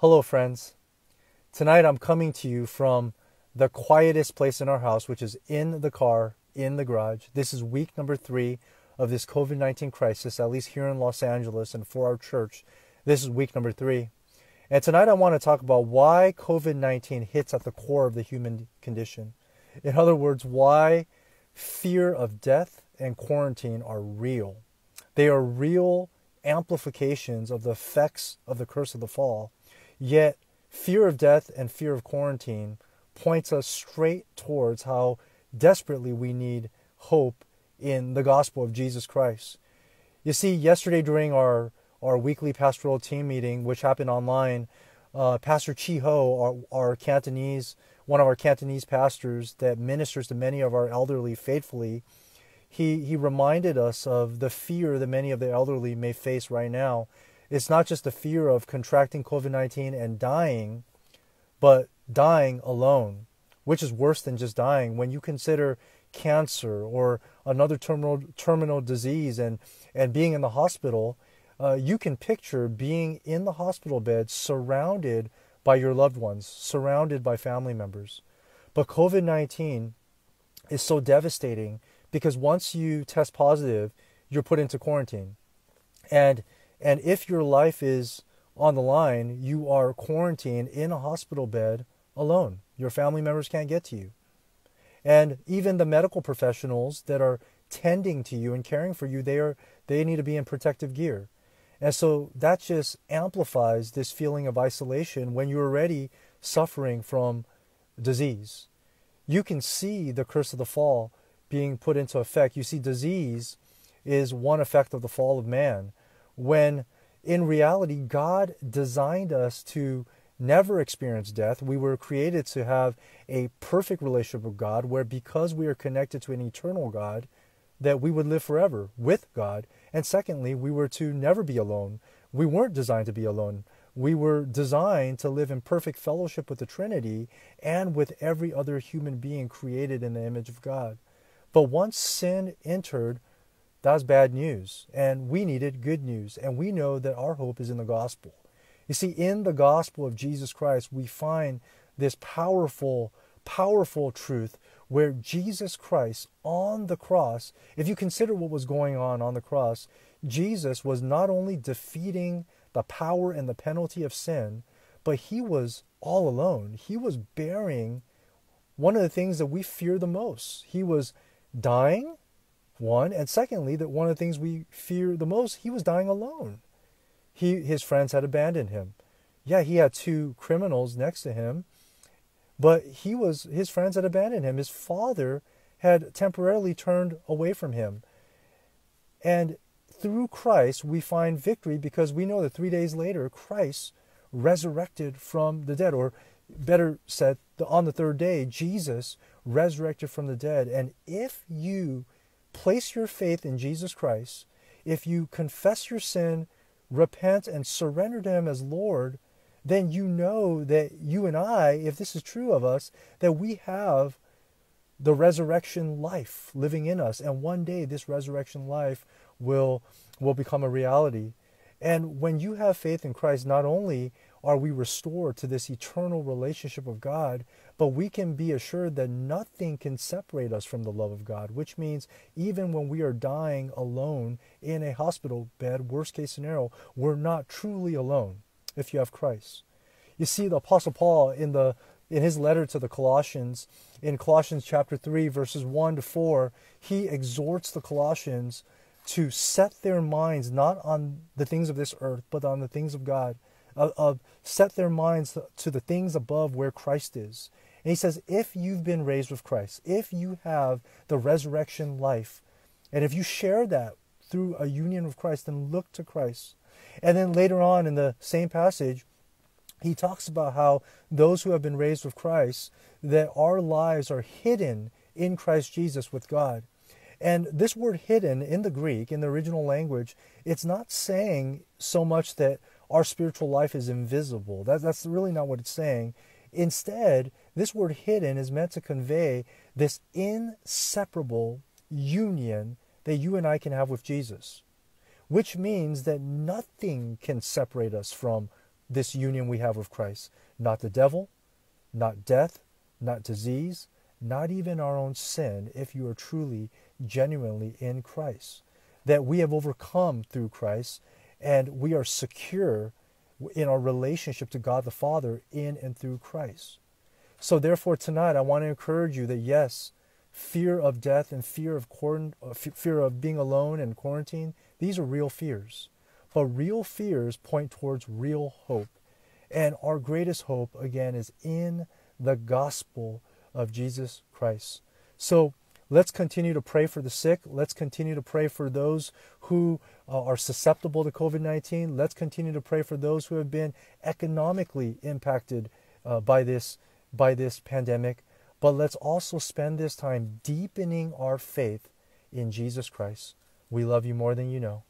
Hello, friends. Tonight I'm coming to you from the quietest place in our house, which is in the car, in the garage. This is week number three of this COVID 19 crisis, at least here in Los Angeles and for our church. This is week number three. And tonight I want to talk about why COVID 19 hits at the core of the human condition. In other words, why fear of death and quarantine are real. They are real amplifications of the effects of the curse of the fall Yet, fear of death and fear of quarantine points us straight towards how desperately we need hope in the gospel of Jesus Christ. You see, yesterday during our, our weekly pastoral team meeting, which happened online, uh, Pastor Chi Ho, our, our Cantonese, one of our Cantonese pastors that ministers to many of our elderly faithfully, he, he reminded us of the fear that many of the elderly may face right now it's not just the fear of contracting COVID 19 and dying, but dying alone, which is worse than just dying. When you consider cancer or another terminal, terminal disease and, and being in the hospital, uh, you can picture being in the hospital bed surrounded by your loved ones, surrounded by family members. But COVID 19 is so devastating because once you test positive, you're put into quarantine. And and if your life is on the line, you are quarantined in a hospital bed alone. Your family members can't get to you. And even the medical professionals that are tending to you and caring for you, they are they need to be in protective gear. And so that just amplifies this feeling of isolation when you're already suffering from disease. You can see the curse of the fall being put into effect. You see, disease is one effect of the fall of man when in reality, God designed us to never experience death. We were created to have a perfect relationship with God, where because we are connected to an eternal God, that we would live forever with God. And secondly, we were to never be alone. We weren't designed to be alone. We were designed to live in perfect fellowship with the Trinity and with every other human being created in the image of God. But once sin entered, that's bad news. And we needed good news. And we know that our hope is in the gospel. You see, in the gospel of Jesus Christ, we find this powerful, powerful truth where Jesus Christ on the cross, if you consider what was going on on the cross, Jesus was not only defeating the power and the penalty of sin, but he was all alone. He was bearing one of the things that we fear the most. He was dying one, and secondly, that one of the things we fear the most, he was dying alone. He, his friends had abandoned him. Yeah, he had two criminals next to him, but he was his friends had abandoned him. His father had temporarily turned away from him. And through Christ, we find victory because we know that three days later, Christ resurrected from the dead, or better said, on the third day, Jesus resurrected from the dead. And if you place your faith in Jesus Christ, if you confess your sin, repent, and surrender to Him as Lord, then you know that you and I, if this is true of us, that we have the resurrection life living in us. And one day this resurrection life will, will become a reality. And when you have faith in Christ, not only are we restored to this eternal relationship of God, but we can be assured that nothing can separate us from the love of God, which means even when we are dying alone in a hospital bed, worst case scenario, we're not truly alone if you have Christ. You see, the Apostle Paul in the in his letter to the Colossians, in Colossians chapter 3, verses 1 to 4, he exhorts the Colossians to set their minds not on the things of this earth, but on the things of God. Of, of set their minds to the things above where Christ is. And he says, if you've been raised with Christ, if you have the resurrection life, and if you share that through a union with Christ, then look to Christ. And then later on in the same passage, he talks about how those who have been raised with Christ, that our lives are hidden in Christ Jesus with God. And this word hidden in the Greek, in the original language, it's not saying so much that our spiritual life is invisible. That, that's really not what it's saying. Instead, this word hidden is meant to convey this inseparable union that you and I can have with Jesus, which means that nothing can separate us from this union we have with Christ. Not the devil, not death, not disease, not even our own sin, if you are truly, genuinely in Christ. That we have overcome through Christ and we are secure in our relationship to God the Father in and through Christ. So, therefore, tonight I want to encourage you that yes, fear of death and fear of uh, fear of being alone and quarantine, these are real fears. But real fears point towards real hope. And our greatest hope, again, is in the gospel of Jesus Christ. So let's continue to pray for the sick. Let's continue to pray for those who uh, are susceptible to COVID 19. Let's continue to pray for those who have been economically impacted uh, by, this, by this pandemic. But let's also spend this time deepening our faith in Jesus Christ. We love you more than you know.